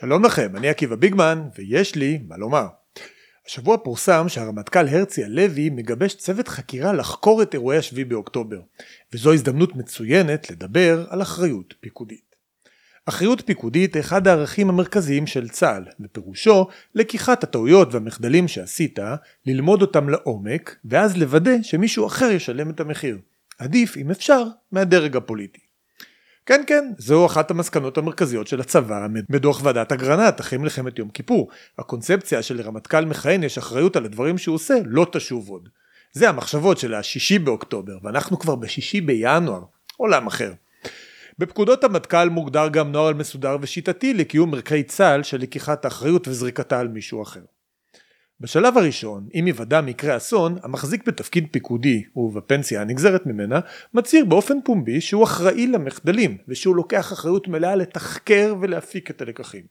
שלום לכם, אני עקיבא ביגמן, ויש לי מה לומר. השבוע פורסם שהרמטכ"ל הרצי הלוי מגבש צוות חקירה לחקור את אירועי השביעי באוקטובר, וזו הזדמנות מצוינת לדבר על אחריות פיקודית. אחריות פיקודית היא אחד הערכים המרכזיים של צה"ל, ופירושו לקיחת הטעויות והמחדלים שעשית, ללמוד אותם לעומק, ואז לוודא שמישהו אחר ישלם את המחיר. עדיף, אם אפשר, מהדרג הפוליטי. כן כן, זו אחת המסקנות המרכזיות של הצבא בדוח ועדת אגרנט אחרי מלחמת יום כיפור. הקונספציה שלרמטכ"ל מכהן יש אחריות על הדברים שהוא עושה לא תשוב עוד. זה המחשבות של השישי באוקטובר, ואנחנו כבר בשישי בינואר, עולם אחר. בפקודות המטכ"ל מוגדר גם נוהל מסודר ושיטתי לקיום ערכי צה"ל של לקיחת האחריות וזריקתה על מישהו אחר. בשלב הראשון, אם יוודע מקרה אסון, המחזיק בתפקיד פיקודי, ובפנסיה הנגזרת ממנה, מצהיר באופן פומבי שהוא אחראי למחדלים, ושהוא לוקח אחריות מלאה לתחקר ולהפיק את הלקחים.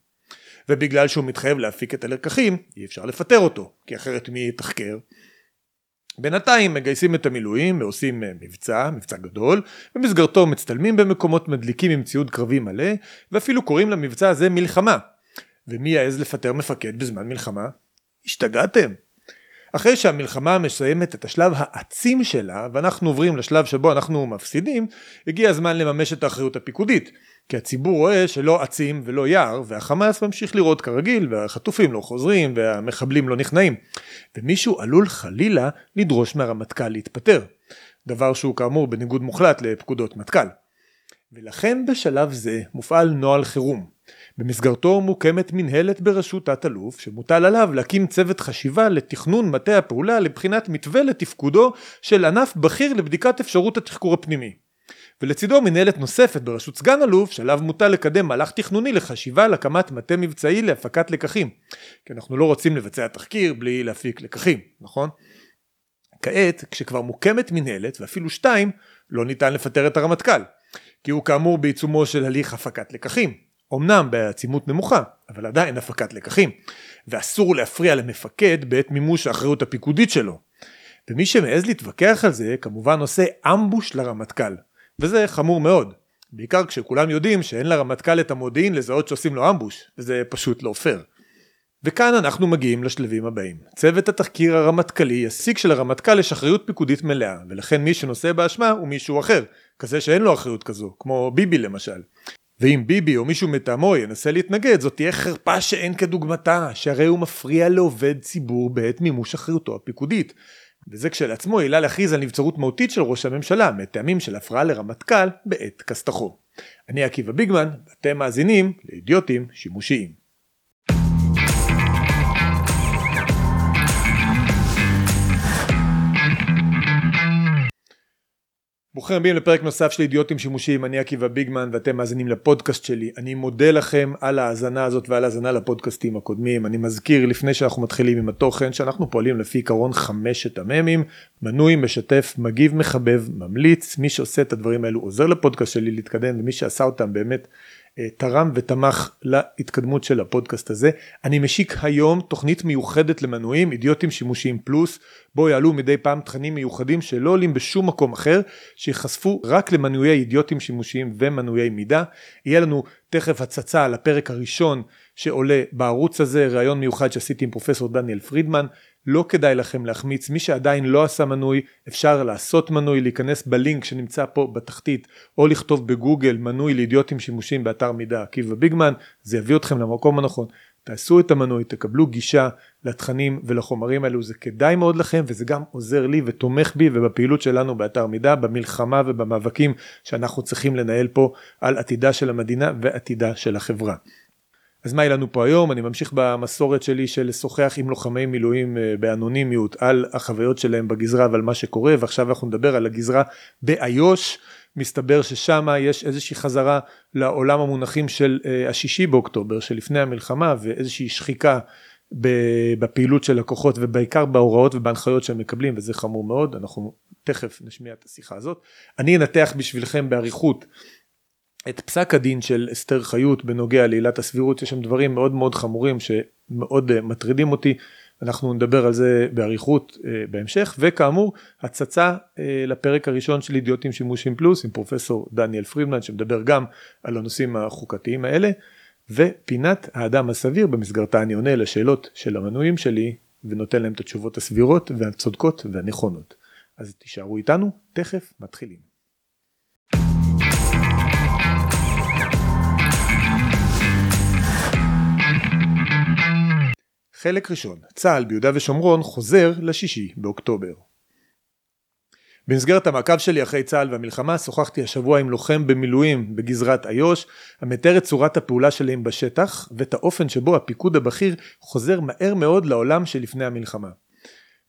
ובגלל שהוא מתחייב להפיק את הלקחים, אי אפשר לפטר אותו, כי אחרת מי יתחקר? בינתיים מגייסים את המילואים ועושים אה, מבצע, מבצע גדול, במסגרתו מצטלמים במקומות מדליקים עם ציוד קרבי מלא, ואפילו קוראים למבצע הזה מלחמה. ומי יעז לפטר מפקד בזמן מלחמה? השתגעתם? אחרי שהמלחמה מסיימת את השלב העצים שלה ואנחנו עוברים לשלב שבו אנחנו מפסידים, הגיע הזמן לממש את האחריות הפיקודית. כי הציבור רואה שלא עצים ולא יער והחמאס ממשיך לראות כרגיל והחטופים לא חוזרים והמחבלים לא נכנעים. ומישהו עלול חלילה לדרוש מהרמטכ"ל להתפטר. דבר שהוא כאמור בניגוד מוחלט לפקודות מטכ"ל. ולכן בשלב זה מופעל נוהל חירום. במסגרתו מוקמת מנהלת בראשות תת-אלוף שמוטל עליו להקים צוות חשיבה לתכנון מטה הפעולה לבחינת מתווה לתפקודו של ענף בכיר לבדיקת אפשרות התחקור הפנימי. ולצידו מנהלת נוספת בראשות סגן אלוף שעליו מוטל לקדם מהלך תכנוני לחשיבה על הקמת מטה מבצעי להפקת לקחים. כי אנחנו לא רוצים לבצע תחקיר בלי להפיק לקחים, נכון? כעת, כשכבר מוקמת מנהלת ואפילו שתיים, לא ניתן לפטר את הרמטכ"ל. כי הוא כאמור בעיצומו של הליך הפקת לקחים. אמנם בעצימות נמוכה, אבל עדיין הפקת לקחים, ואסור להפריע למפקד בעת מימוש האחריות הפיקודית שלו. ומי שמעז להתווכח על זה כמובן עושה אמבוש לרמטכ"ל, וזה חמור מאוד, בעיקר כשכולם יודעים שאין לרמטכ"ל את המודיעין לזהות שעושים לו אמבוש, וזה פשוט לא פייר. וכאן אנחנו מגיעים לשלבים הבאים. צוות התחקיר הרמטכ"לי יסיק שלרמטכ"ל יש אחריות פיקודית מלאה, ולכן מי שנושא באשמה הוא מישהו אחר, כזה שאין לו אחריות כזו, כמו ביבי למשל. ואם ביבי או מישהו מטעמו ינסה להתנגד, זאת תהיה חרפה שאין כדוגמתה, שהרי הוא מפריע לעובד ציבור בעת מימוש אחריותו הפיקודית. וזה כשלעצמו עילה להכריז על נבצרות מהותית של ראש הממשלה, מטעמים של הפרעה לרמטכ"ל בעת כסתחו. אני עקיבא ביגמן, ואתם מאזינים לאידיוטים שימושיים. ברוכים הבאים לפרק נוסף של אידיוטים שימושיים, אני עקיבא ביגמן ואתם מאזינים לפודקאסט שלי. אני מודה לכם על ההאזנה הזאת ועל ההאזנה לפודקאסטים הקודמים. אני מזכיר לפני שאנחנו מתחילים עם התוכן שאנחנו פועלים לפי עיקרון חמשת המ"מים, מנוי, משתף, מגיב, מחבב, ממליץ. מי שעושה את הדברים האלו עוזר לפודקאסט שלי להתקדם ומי שעשה אותם באמת תרם ותמך להתקדמות של הפודקאסט הזה. אני משיק היום תוכנית מיוחדת למנויים, אידיוטים שימושיים פלוס, בו יעלו מדי פעם תכנים מיוחדים שלא עולים בשום מקום אחר, שיחשפו רק למנויי אידיוטים שימושיים ומנויי מידע. יהיה לנו תכף הצצה על הפרק הראשון שעולה בערוץ הזה, ראיון מיוחד שעשיתי עם פרופסור דניאל פרידמן, לא כדאי לכם להחמיץ, מי שעדיין לא עשה מנוי, אפשר לעשות מנוי, להיכנס בלינק שנמצא פה בתחתית, או לכתוב בגוגל מנוי לאידיוטים שימושים באתר מידע עקיבא ביגמן, זה יביא אתכם למקום הנכון. תעשו את המנוי, תקבלו גישה לתכנים ולחומרים האלו, זה כדאי מאוד לכם וזה גם עוזר לי ותומך בי ובפעילות שלנו באתר מידע, במלחמה ובמאבקים שאנחנו צריכים לנהל פה על עתידה של המדינה ועתידה של החברה. אז מה יהיה לנו פה היום? אני ממשיך במסורת שלי של לשוחח עם לוחמי מילואים אה, באנונימיות על החוויות שלהם בגזרה ועל מה שקורה, ועכשיו אנחנו נדבר על הגזרה באיו"ש. מסתבר ששם יש איזושהי חזרה לעולם המונחים של אה, השישי באוקטובר, שלפני המלחמה, ואיזושהי שחיקה בפעילות של הכוחות ובעיקר בהוראות ובהנחיות שהם מקבלים וזה חמור מאוד אנחנו תכף נשמיע את השיחה הזאת אני אנתח בשבילכם באריכות את פסק הדין של אסתר חיות בנוגע לעילת הסבירות, יש שם דברים מאוד מאוד חמורים שמאוד אה, מטרידים אותי, אנחנו נדבר על זה באריכות אה, בהמשך, וכאמור הצצה אה, לפרק הראשון של אידיוטים שימושים פלוס עם פרופסור דניאל פרידמן שמדבר גם על הנושאים החוקתיים האלה. ופינת האדם הסביר במסגרתה אני עונה לשאלות של המנויים שלי ונותן להם את התשובות הסבירות והצודקות והנכונות. אז תישארו איתנו, תכף מתחילים. חלק ראשון, צה"ל ביהודה ושומרון חוזר לשישי באוקטובר. במסגרת המעקב שלי אחרי צה"ל והמלחמה שוחחתי השבוע עם לוחם במילואים בגזרת איו"ש המתאר את צורת הפעולה שלהם בשטח ואת האופן שבו הפיקוד הבכיר חוזר מהר מאוד לעולם שלפני המלחמה.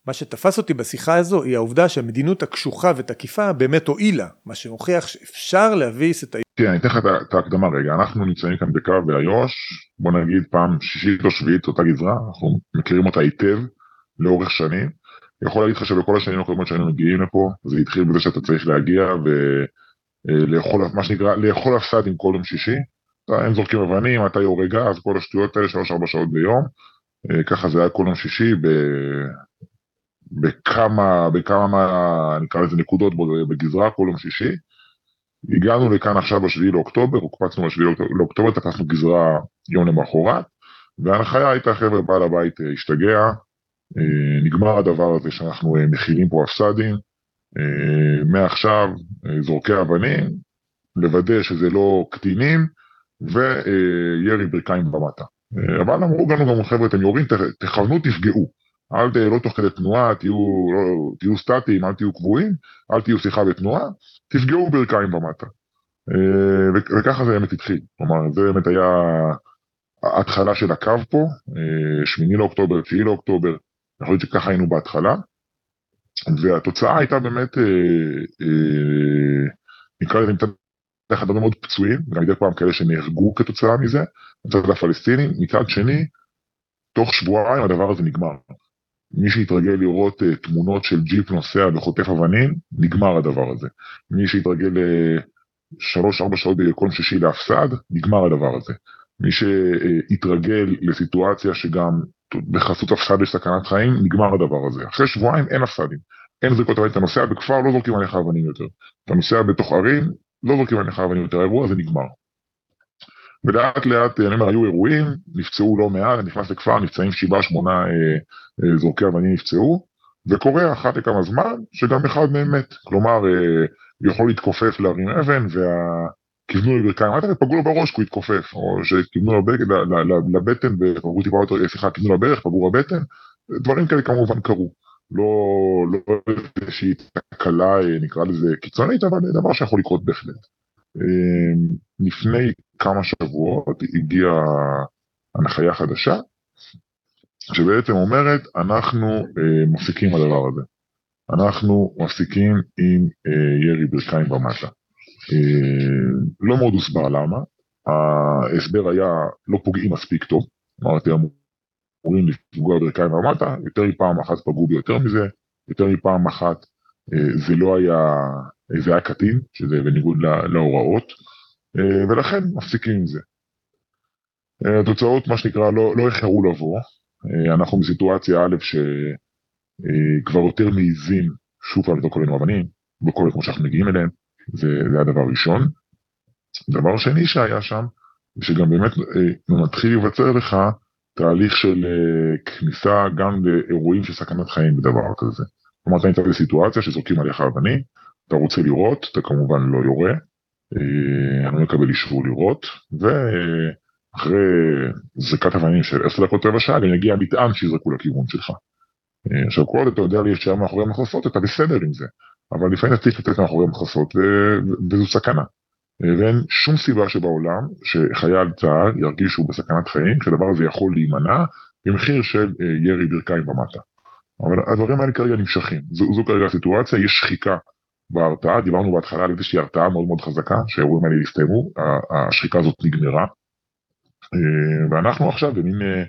מה שתפס אותי בשיחה הזו היא העובדה שהמדינות הקשוחה ותקיפה באמת הועילה, מה שמוכיח שאפשר להביס את ה... כן, אני אתן לך את ההקדמה רגע, אנחנו נמצאים כאן בקו באיו"ש, בוא נגיד פעם שישית או שביעית אותה גזרה, אנחנו מכירים אותה היטב לאורך שנים. יכול להגיד לך שבכל השנים הקודמות שהיינו מגיעים לפה, זה התחיל בזה שאתה צריך להגיע ולאכול, מה שנקרא, לאכול הפסד עם כל יום שישי. הם זורקים אבנים, אתה יורה גז, כל השטויות האלה, שלוש-ארבע שעות ביום. אה, ככה זה היה כל יום שישי. בכמה, בכמה, נקרא לזה נקודות בגזרה כל יום שישי. הגענו לכאן עכשיו בשביעי לאוקטובר, הוקפצנו בשביעי לאוקטובר, תפסנו גזרה יום למחרת, וההנחיה הייתה חבר'ה בעל הבית אה, השתגע, אה, נגמר הדבר הזה שאנחנו אה, מכילים פה הפסדים, מעכשיו זורקי אבנים, לוודא שזה לא קטינים, וירי ברכיים במטה. אבל אמרו לנו גם חבר'ה אתם יורים, תכוונו תפגעו. אל לא תוך כדי תנועה, תהיו, לא, תהיו סטטיים, אל תהיו קבועים, אל תהיו שיחה בתנועה, תפגעו ברכיים במטה. אה, וככה זה באמת התחיל, כלומר זה באמת היה ההתחלה של הקו פה, אה, שמיני לאוקטובר, תשיעי לאוקטובר, יכול להיות שככה היינו בהתחלה, והתוצאה הייתה באמת, אה, נקרא לזה אחד הרבה מאוד פצועים, גם מדי פעם כאלה שנהרגו כתוצאה מזה, מצד הפלסטינים, מצד שני, תוך שבועיים הדבר הזה נגמר. מי שהתרגל לראות uh, תמונות של ג'יפ נוסע וחוטף אבנים, נגמר הדבר הזה. מי שהתרגל לשלוש-ארבע uh, שעות בכל שישי להפסד, נגמר הדבר הזה. מי שהתרגל uh, לסיטואציה שגם בחסות הפסד יש סכנת חיים, נגמר הדבר הזה. אחרי שבועיים אין הפסדים. אין זריקות אבנים, אתה נוסע בכפר, לא זורקים עליך אבנים יותר. אתה נוסע בתוך ערים, לא זורקים עליך אבנים יותר. האירוע הזה נגמר. ולאט לאט, אני אומר, היו אירועים, נפצעו לא מעט, נכנס לכפר, נפצעים שבעה, שמונה אה, אה, זורקי אבנים נפצעו, וקורה אחת לכמה זמן שגם אחד מהם מת. כלומר, אה, יכול להתכופף להרים אבן, וכיוונו לברכיים מטה ופגעו לו בראש כי הוא התכופף, או שכיוונו לבטן ופגעו טיפה יותר, סליחה, כיוונו לברך, פגעו בבטן, דברים כאלה כמובן קרו. לא, לא איזושהי תקלה, נקרא לזה קיצונית, אבל דבר שיכול לקרות בהחלט. אה, לפני כמה שבועות הגיעה הנחיה חדשה, שבעצם אומרת, אנחנו אה, מפסיקים הדבר הזה. אנחנו מפסיקים עם אה, ירי ברכיים ומטה. אה, לא מאוד הוסבר למה, ההסבר היה לא פוגעים מספיק טוב, אמרתי אמורים לפגוע ברכיים ומטה, יותר מפעם אחת פגעו ביותר מזה, יותר מפעם אחת אה, זה לא היה, זה היה קטין, שזה בניגוד להוראות, אה, ולכן מפסיקים עם זה. אה, התוצאות, מה שנקרא, לא, לא איחרו לבוא. אה, אנחנו בסיטואציה א' שכבר יותר מעיזים שוב פעם לתוק עלינו אבנים, בכל כמו שאנחנו מגיעים אליהם, זה, זה הדבר הראשון. דבר שני שהיה שם, שגם באמת מתחיל להיווצר לך תהליך של כניסה גם לאירועים של סכנת חיים בדבר כזה. כלומר, אתה נמצא בסיטואציה שזורקים עליך אבנים, אתה רוצה לראות, אתה כמובן לא יורה, אה, אני לא מקבל אישור לראות, ואחרי זריקת אבנים של עשר דקות רבע שעה גם יגיע מטען שיזרקו לכיוון שלך. אה, עכשיו כל עוד אתה יודע להישאר מאחורי המחלפות אתה בסדר עם זה, אבל לפעמים אתה צריך לתת מאחורי המחלפות וזו סכנה. אה, ואין שום סיבה שבעולם שחייל צה"ל ירגיש שהוא בסכנת חיים, שהדבר הזה יכול להימנע במחיר של ירי ברכיים במטה. אבל הדברים האלה כרגע נמשכים, זו, זו כרגע הסיטואציה, יש שחיקה בהרתעה, דיברנו בהתחלה על איזושהי הרתעה מאוד מאוד חזקה, שהאירועים האלה הסתיימו, השחיקה הזאת נגמרה, אה, ואנחנו עכשיו במין אה,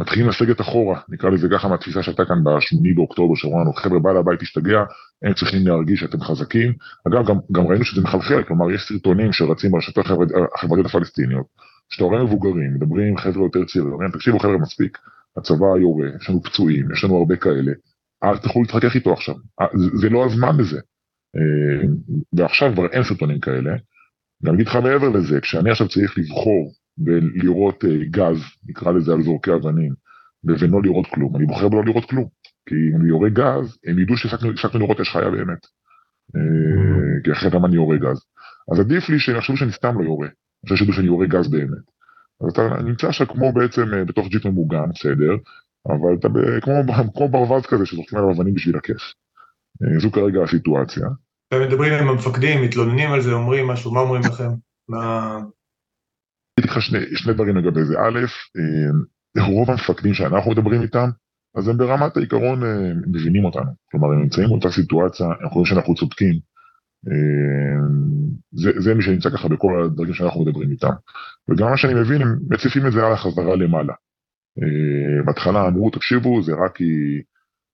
מתחילים לסגת אחורה, נקרא לזה ככה מהתפיסה שהייתה כאן בשמיני באוקטובר, שאמרו לנו חבר'ה בעל הבית השתגע, הם צריכים להרגיש שאתם חזקים, אגב גם, גם ראינו שזה מחלחל, כלומר יש סרטונים שרצים ברשתות החברתיות הפלסטיניות, שאתה רואה מבוגרים, מדברים עם חבר'ה יותר צעירים, אומרים תקשיבו חבר'ה מספיק, הצבא יורה, יש לנו פצועים, יש לנו הרבה כאלה, אל תוכלו להתחכך איתו עכשיו, אה, זה לא הזמן לזה, ועכשיו כבר אין סרטונים כאלה. ואני אגיד לך מעבר לזה, כשאני עכשיו צריך לבחור בלירות גז, נקרא לזה על זורקי אבנים, לבין לא לראות כלום. אני בוחר בלא לראות כלום. כי אם אני יורה גז, הם ידעו שהפסקנו לראות אש חיה באמת. Mm-hmm. כי אחרת למה אני יורה גז. אז עדיף לי שיחשבו שאני סתם לא יורה, אחרי שידעו שאני יורה גז באמת. אז אתה נמצא שם כמו בעצם אה, בתוך ג'יפ ממוגן, בסדר, אבל אתה כמו, כמו ברווז כזה שזורקים עליו אבנים בשביל הכיף. אה, זו כרגע הסיטואציה. אתם מדברים עם המפקדים, מתלוננים על זה, אומרים משהו, מה אומרים לכם? מה... אגיד לך שני, שני דברים לגבי זה. א', אה, רוב המפקדים שאנחנו מדברים איתם, אז הם ברמת העיקרון מבינים אותנו. כלומר, הם נמצאים באותה סיטואציה, הם חושבים שאנחנו צודקים. זה, זה מי שנמצא ככה בכל הדרגים שאנחנו מדברים איתם. וגם מה שאני מבין, הם מציפים את זה על החזרה למעלה. אה, בהתחלה אמרו, תקשיבו, זה רק כי,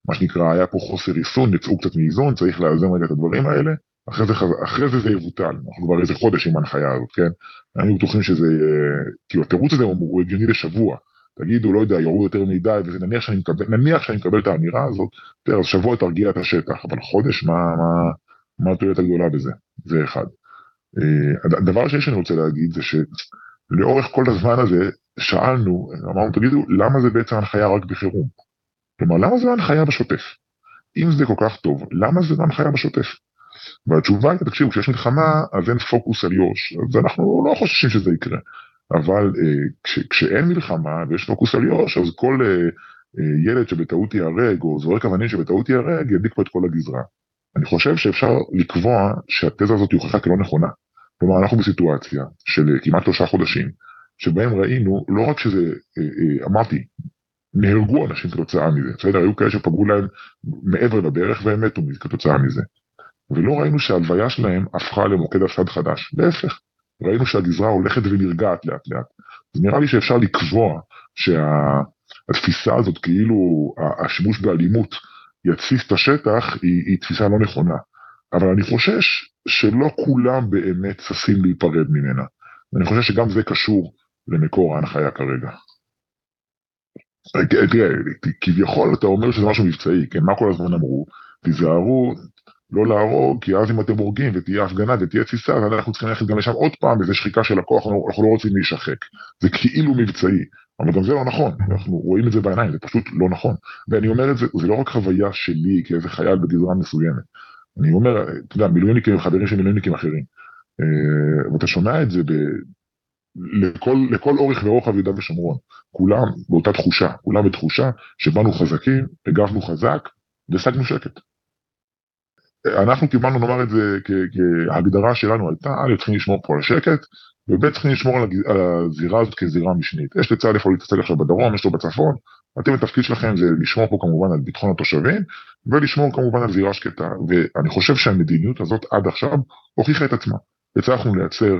מה שנקרא, היה פה חוסר איסון, יצאו קצת מאיזון, צריך לאזן רגע את הדברים האלה, אחרי זה, אחרי זה זה יבוטל, אנחנו כבר איזה חודש עם ההנחיה הזאת, כן? היינו בטוחים שזה, כאילו התירוץ הזה הוא הגיוני לשבוע. תגידו, לא יודע, יורו יותר מדי, ונניח שאני מקבל, נניח שאני מקבל את האמירה הזאת, תראה, אז שבוע תרגיע את השטח, אבל חודש, מה, מה, מה התועלת הגדולה בזה? זה אחד. אה, הדבר השני שאני רוצה להגיד זה שלאורך כל הזמן הזה שאלנו, אמרנו תגידו למה זה בעצם הנחיה רק בחירום? כלומר למה זה לא הנחיה בשוטף? אם זה כל כך טוב, למה זה לא הנחיה בשוטף? והתשובה הייתה תקשיבו כשיש מלחמה אז אין פוקוס על יו"ש, אז אנחנו לא חוששים שזה יקרה, אבל אה, כש, כשאין מלחמה ויש פוקוס על יו"ש אז כל אה, אה, ילד שבטעות ייהרג או זורק אבנים שבטעות ייהרג ידליק פה את כל הגזרה. אני חושב שאפשר לקבוע שהתזה הזאת הוכחה כלא נכונה. כלומר, אנחנו בסיטואציה של כמעט שלושה חודשים, שבהם ראינו, לא רק שזה, אה, אה, אמרתי, נהרגו אנשים כתוצאה מזה, בסדר? היו כאלה שפגעו להם מעבר לדרך והם מתו כתוצאה מזה. ולא ראינו שההלוויה שלהם הפכה למוקד הסד חדש, להפך, ראינו שהגזרה הולכת ונרגעת לאט לאט. אז נראה לי שאפשר לקבוע שהתפיסה הזאת, כאילו השימוש באלימות יתסיס את השטח, היא, היא תפיסה לא נכונה. אבל אני חושש שלא כולם באמת ששים להיפרד ממנה. ואני חושב שגם זה קשור למקור ההנחיה כרגע. תראה, כביכול אתה אומר שזה משהו מבצעי, כן? מה כל הזמן אמרו? תיזהרו לא להרוג, כי אז אם אתם הורגים ותהיה הפגנה ותהיה תסיסה, אז אנחנו צריכים ללכת גם לשם עוד פעם, וזו שחיקה של הכוח, אנחנו לא רוצים להישחק. זה כאילו מבצעי, אבל גם זה לא נכון, אנחנו רואים את זה בעיניים, זה פשוט לא נכון. ואני אומר את זה, זה לא רק חוויה שלי כאיזה חייל בגזרה מסוימת. אני אומר, אתה יודע, מילואימניקים, חברים של מילואימניקים אחרים. אה, ואתה שומע את זה. לכל, לכל אורך ורוחב יהודה ושומרון. כולם באותה תחושה, כולם בתחושה שבאנו חזקים, הגבנו חזק והשגנו שקט. אנחנו קיבלנו, נאמר את זה, כהגדרה שלנו הייתה, א', צריכים לשמור פה על שקט, וב', צריכים לשמור על הזירה הזאת כזירה משנית. יש לצה"ל איפה להתעסק עכשיו בדרום, יש לו בצפון, אתם התפקיד שלכם זה לשמור פה כמובן על ביטחון התושבים, ולשמור כמובן על זירה שקטה. ואני חושב שהמדיניות הזאת עד עכשיו הוכיחה את עצמה. הצלחנו לייצר,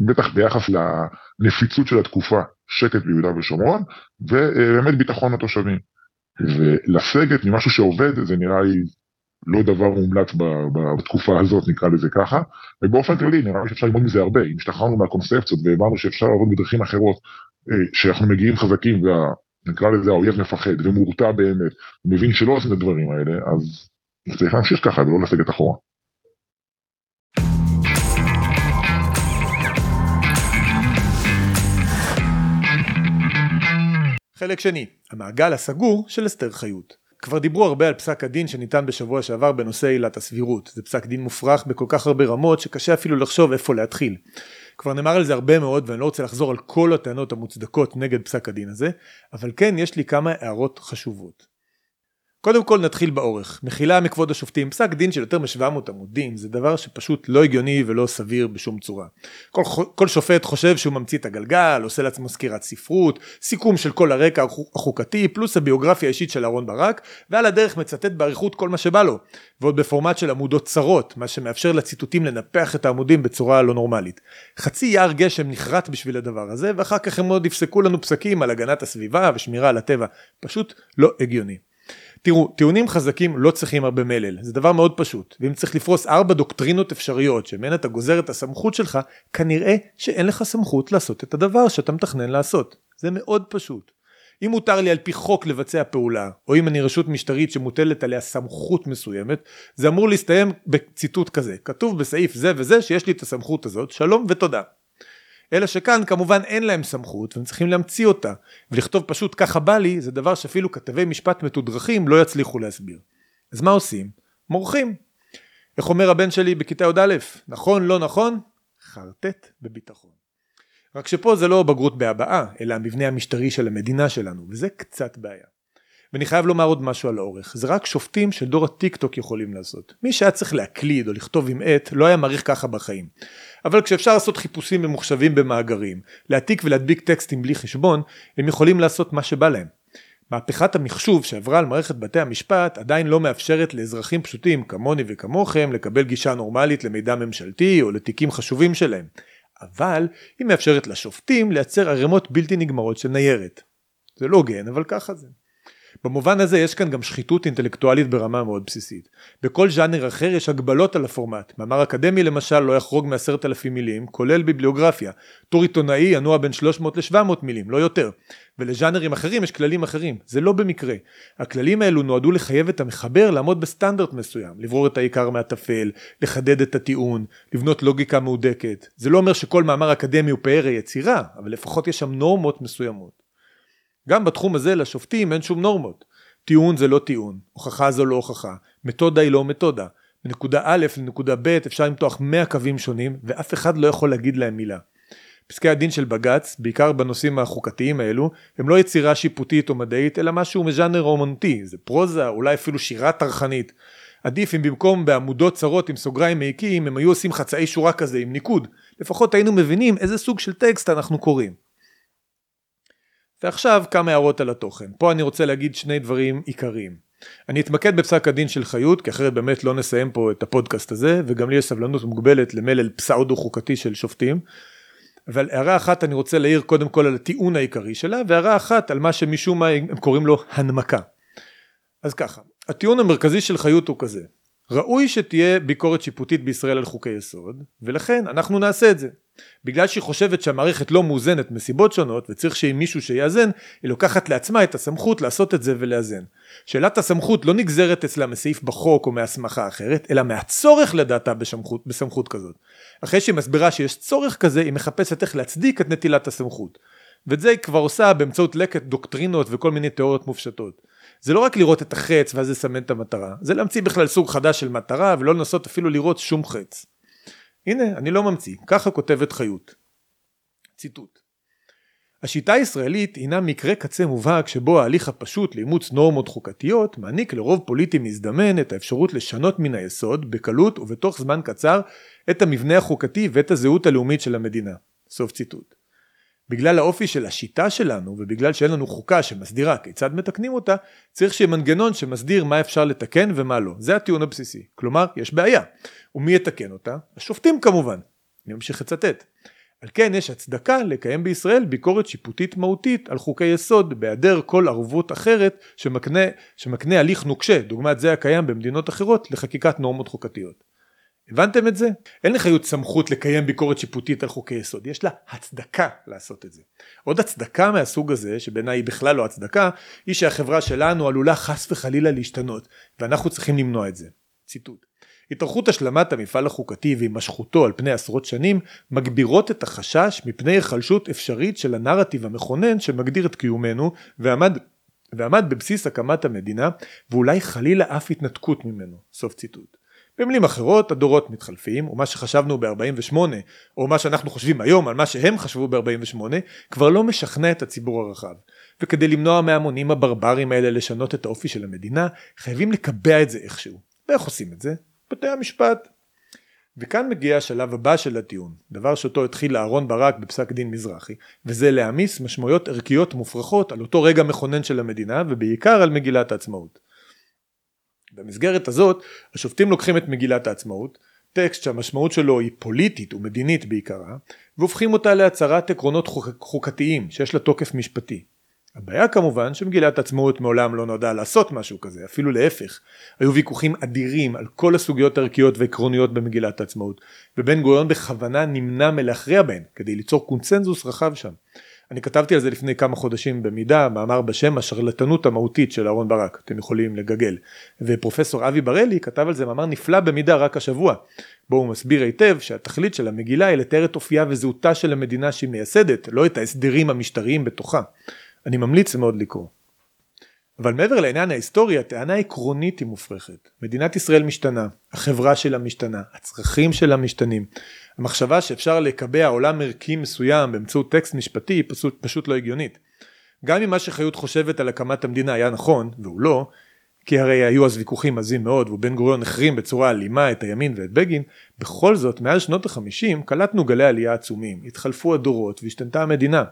בטח ביחס לנפיצות של התקופה, שקט ביהודה ושומרון, ובאמת ביטחון לתושבים. ולסגת ממשהו שעובד, זה נראה לי לא דבר מומלץ בתקופה הזאת, נקרא לזה ככה, ובאופן כללי נראה לי שאפשר ללמוד מזה הרבה, אם השתחררנו מהקונספציות והבנו שאפשר לעבוד בדרכים אחרות, אה, שאנחנו מגיעים חזקים נקרא לזה האויב מפחד ומורתע באמת, מבין שלא עושים את הדברים האלה, אז צריך להמשיך ככה ולא לסגת אחורה. חלק שני, המעגל הסגור של אסתר חיות. כבר דיברו הרבה על פסק הדין שניתן בשבוע שעבר בנושא עילת הסבירות. זה פסק דין מופרך בכל כך הרבה רמות שקשה אפילו לחשוב איפה להתחיל. כבר נאמר על זה הרבה מאוד ואני לא רוצה לחזור על כל הטענות המוצדקות נגד פסק הדין הזה, אבל כן יש לי כמה הערות חשובות. קודם כל נתחיל באורך. מחילה מכבוד השופטים, פסק דין של יותר מ-700 עמודים זה דבר שפשוט לא הגיוני ולא סביר בשום צורה. כל, כל שופט חושב שהוא ממציא את הגלגל, עושה לעצמו סקירת ספרות, סיכום של כל הרקע החוקתי, פלוס הביוגרפיה האישית של אהרן ברק, ועל הדרך מצטט באריכות כל מה שבא לו, ועוד בפורמט של עמודות צרות, מה שמאפשר לציטוטים לנפח את העמודים בצורה לא נורמלית. חצי יער גשם נחרט בשביל הדבר הזה, ואחר כך הם עוד יפסקו לנו פסקים על הגנת הסביבה ושמירה על הטבע. פשוט לא הגיוני. תראו, טיעונים חזקים לא צריכים הרבה מלל, זה דבר מאוד פשוט, ואם צריך לפרוס ארבע דוקטרינות אפשריות שמהן אתה גוזר את הסמכות שלך, כנראה שאין לך סמכות לעשות את הדבר שאתה מתכנן לעשות. זה מאוד פשוט. אם מותר לי על פי חוק לבצע פעולה, או אם אני רשות משטרית שמוטלת עליה סמכות מסוימת, זה אמור להסתיים בציטוט כזה, כתוב בסעיף זה וזה שיש לי את הסמכות הזאת, שלום ותודה. אלא שכאן כמובן אין להם סמכות והם צריכים להמציא אותה, ולכתוב פשוט ככה בא לי זה דבר שאפילו כתבי משפט מתודרכים לא יצליחו להסביר. אז מה עושים? מורחים. איך אומר הבן שלי בכיתה י"א, נכון לא נכון? חרטט בביטחון. רק שפה זה לא בגרות בהבעה, אלא המבנה המשטרי של המדינה שלנו, וזה קצת בעיה. ואני חייב לומר עוד משהו על האורך, זה רק שופטים של דור הטיק טוק יכולים לעשות. מי שהיה צריך להקליד או לכתוב עם עט, לא היה מעריך ככה בחיים. אבל כשאפשר לעשות חיפושים ממוחשבים במאגרים, להעתיק ולהדביק טקסטים בלי חשבון, הם יכולים לעשות מה שבא להם. מהפכת המחשוב שעברה על מערכת בתי המשפט עדיין לא מאפשרת לאזרחים פשוטים כמוני וכמוכם לקבל גישה נורמלית למידע ממשלתי או לתיקים חשובים שלהם. אבל היא מאפשרת לשופטים לייצר ערימות בלתי נגמרות של ניירת. זה לא הוגן, אבל ככה זה. במובן הזה יש כאן גם שחיתות אינטלקטואלית ברמה מאוד בסיסית. בכל ז'אנר אחר יש הגבלות על הפורמט. מאמר אקדמי למשל לא יחרוג מעשרת אלפים מילים, כולל ביבליוגרפיה. טור עיתונאי ינוע בין 300 ל-700 מילים, לא יותר. ולז'אנרים אחרים יש כללים אחרים. זה לא במקרה. הכללים האלו נועדו לחייב את המחבר לעמוד בסטנדרט מסוים. לברור את העיקר מהטפל, לחדד את הטיעון, לבנות לוגיקה מהודקת. זה לא אומר שכל מאמר אקדמי הוא פאר היצירה, אבל לפחות יש שם נורמות מסוימות. גם בתחום הזה לשופטים אין שום נורמות. טיעון זה לא טיעון, הוכחה זו לא הוכחה, מתודה היא לא מתודה. מנקודה א' לנקודה ב' אפשר למתוח 100 קווים שונים ואף אחד לא יכול להגיד להם מילה. פסקי הדין של בג"ץ, בעיקר בנושאים החוקתיים האלו, הם לא יצירה שיפוטית או מדעית, אלא משהו מז'אנר אומנותי, זה פרוזה, אולי אפילו שירה טרחנית. עדיף אם במקום בעמודות צרות עם סוגריים מעיקים, הם היו עושים חצאי שורה כזה עם ניקוד. לפחות היינו מבינים איזה סוג של טקסט אנחנו קוראים. ועכשיו כמה הערות על התוכן. פה אני רוצה להגיד שני דברים עיקריים. אני אתמקד בפסק הדין של חיות, כי אחרת באמת לא נסיים פה את הפודקאסט הזה, וגם לי יש סבלנות מוגבלת למלל פסאודו חוקתי של שופטים. אבל הערה אחת אני רוצה להעיר קודם כל על הטיעון העיקרי שלה, והערה אחת על מה שמשום מה הם קוראים לו הנמקה. אז ככה, הטיעון המרכזי של חיות הוא כזה, ראוי שתהיה ביקורת שיפוטית בישראל על חוקי יסוד, ולכן אנחנו נעשה את זה. בגלל שהיא חושבת שהמערכת לא מאוזנת מסיבות שונות וצריך שיהיה מישהו שיאזן, היא לוקחת לעצמה את הסמכות לעשות את זה ולאזן. שאלת הסמכות לא נגזרת אצלה מסעיף בחוק או מהסמכה אחרת, אלא מהצורך לדעתה בסמכות, בסמכות כזאת. אחרי שהיא מסבירה שיש צורך כזה, היא מחפשת איך להצדיק את נטילת הסמכות. ואת זה היא כבר עושה באמצעות לקט דוקטרינות וכל מיני תיאוריות מופשטות. זה לא רק לראות את החץ ואז לסמן את המטרה, זה להמציא בכלל סוג חדש של מטרה ולא לנסות אפילו לראות שום חץ. הנה, אני לא ממציא, ככה כותבת חיות. ציטוט השיטה הישראלית הינה מקרה קצה מובהק שבו ההליך הפשוט לאימוץ נורמות חוקתיות מעניק לרוב פוליטי מזדמן את האפשרות לשנות מן היסוד, בקלות ובתוך זמן קצר, את המבנה החוקתי ואת הזהות הלאומית של המדינה. סוף ציטוט. בגלל האופי של השיטה שלנו ובגלל שאין לנו חוקה שמסדירה כיצד מתקנים אותה, צריך שיהיה מנגנון שמסדיר מה אפשר לתקן ומה לא. זה הטיעון הבסיסי. כלומר, יש בעיה. ומי יתקן אותה? השופטים כמובן. אני ממשיך לצטט. על כן יש הצדקה לקיים בישראל ביקורת שיפוטית מהותית על חוקי יסוד בהיעדר כל ערבות אחרת שמקנה, שמקנה הליך נוקשה, דוגמת זה הקיים במדינות אחרות, לחקיקת נורמות חוקתיות. הבנתם את זה? אין לחיות סמכות לקיים ביקורת שיפוטית על חוקי יסוד, יש לה הצדקה לעשות את זה. עוד הצדקה מהסוג הזה, שבעיניי היא בכלל לא הצדקה, היא שהחברה שלנו עלולה חס וחלילה להשתנות, ואנחנו צריכים למנוע את זה. ציטוט התארכות השלמת המפעל החוקתי והימשכותו על פני עשרות שנים מגבירות את החשש מפני היחלשות אפשרית של הנרטיב המכונן שמגדיר את קיומנו ועמד, ועמד בבסיס הקמת המדינה ואולי חלילה אף התנתקות ממנו. סוף ציטוט. במילים אחרות הדורות מתחלפים ומה שחשבנו ב-48 או מה שאנחנו חושבים היום על מה שהם חשבו ב-48 כבר לא משכנע את הציבור הרחב וכדי למנוע מהמונים הברברים האלה לשנות את האופי של המדינה חייבים לקבע את זה איכשהו ואיך עושים את זה? בתי המשפט. וכאן מגיע השלב הבא של הטיעון, דבר שאותו התחיל אהרון ברק בפסק דין מזרחי, וזה להעמיס משמעויות ערכיות מופרכות על אותו רגע מכונן של המדינה, ובעיקר על מגילת העצמאות. במסגרת הזאת, השופטים לוקחים את מגילת העצמאות, טקסט שהמשמעות שלו היא פוליטית ומדינית בעיקרה, והופכים אותה להצהרת עקרונות חוק... חוקתיים שיש לה תוקף משפטי. הבעיה כמובן שמגילת עצמאות מעולם לא נועדה לעשות משהו כזה, אפילו להפך. היו ויכוחים אדירים על כל הסוגיות הערכיות ועקרוניות במגילת העצמאות, ובן גוריון בכוונה נמנע מלהכריע בהן, כדי ליצור קונצנזוס רחב שם. אני כתבתי על זה לפני כמה חודשים במידה, מאמר בשם השרלטנות המהותית של אהרן ברק, אתם יכולים לגגל. ופרופסור אבי בראלי כתב על זה מאמר נפלא במידה רק השבוע. בו הוא מסביר היטב שהתכלית של המגילה היא לתאר את אופייה וזהותה של המדינה שהיא מייסדת, לא את ההסדרים המשטריים בתוכה. אני ממליץ מאוד לקרוא. אבל מעבר לעניין ההיסטורי, הטענה העקרונית היא מופרכת. מדינת ישראל משתנה, החברה שלה משתנה, הצרכים שלה משתנים. המחשבה שאפשר לקבע עולם ערכי מסוים באמצעות טקסט משפטי היא פשוט, פשוט לא הגיונית. גם אם מה שחיות חושבת על הקמת המדינה היה נכון, והוא לא, כי הרי היו אז ויכוחים עזים מאוד, ובן גוריון החרים בצורה אלימה את הימין ואת בגין, בכל זאת, מאז שנות החמישים קלטנו גלי עלייה עצומים, התחלפו הדורות והשתנתה המדינה.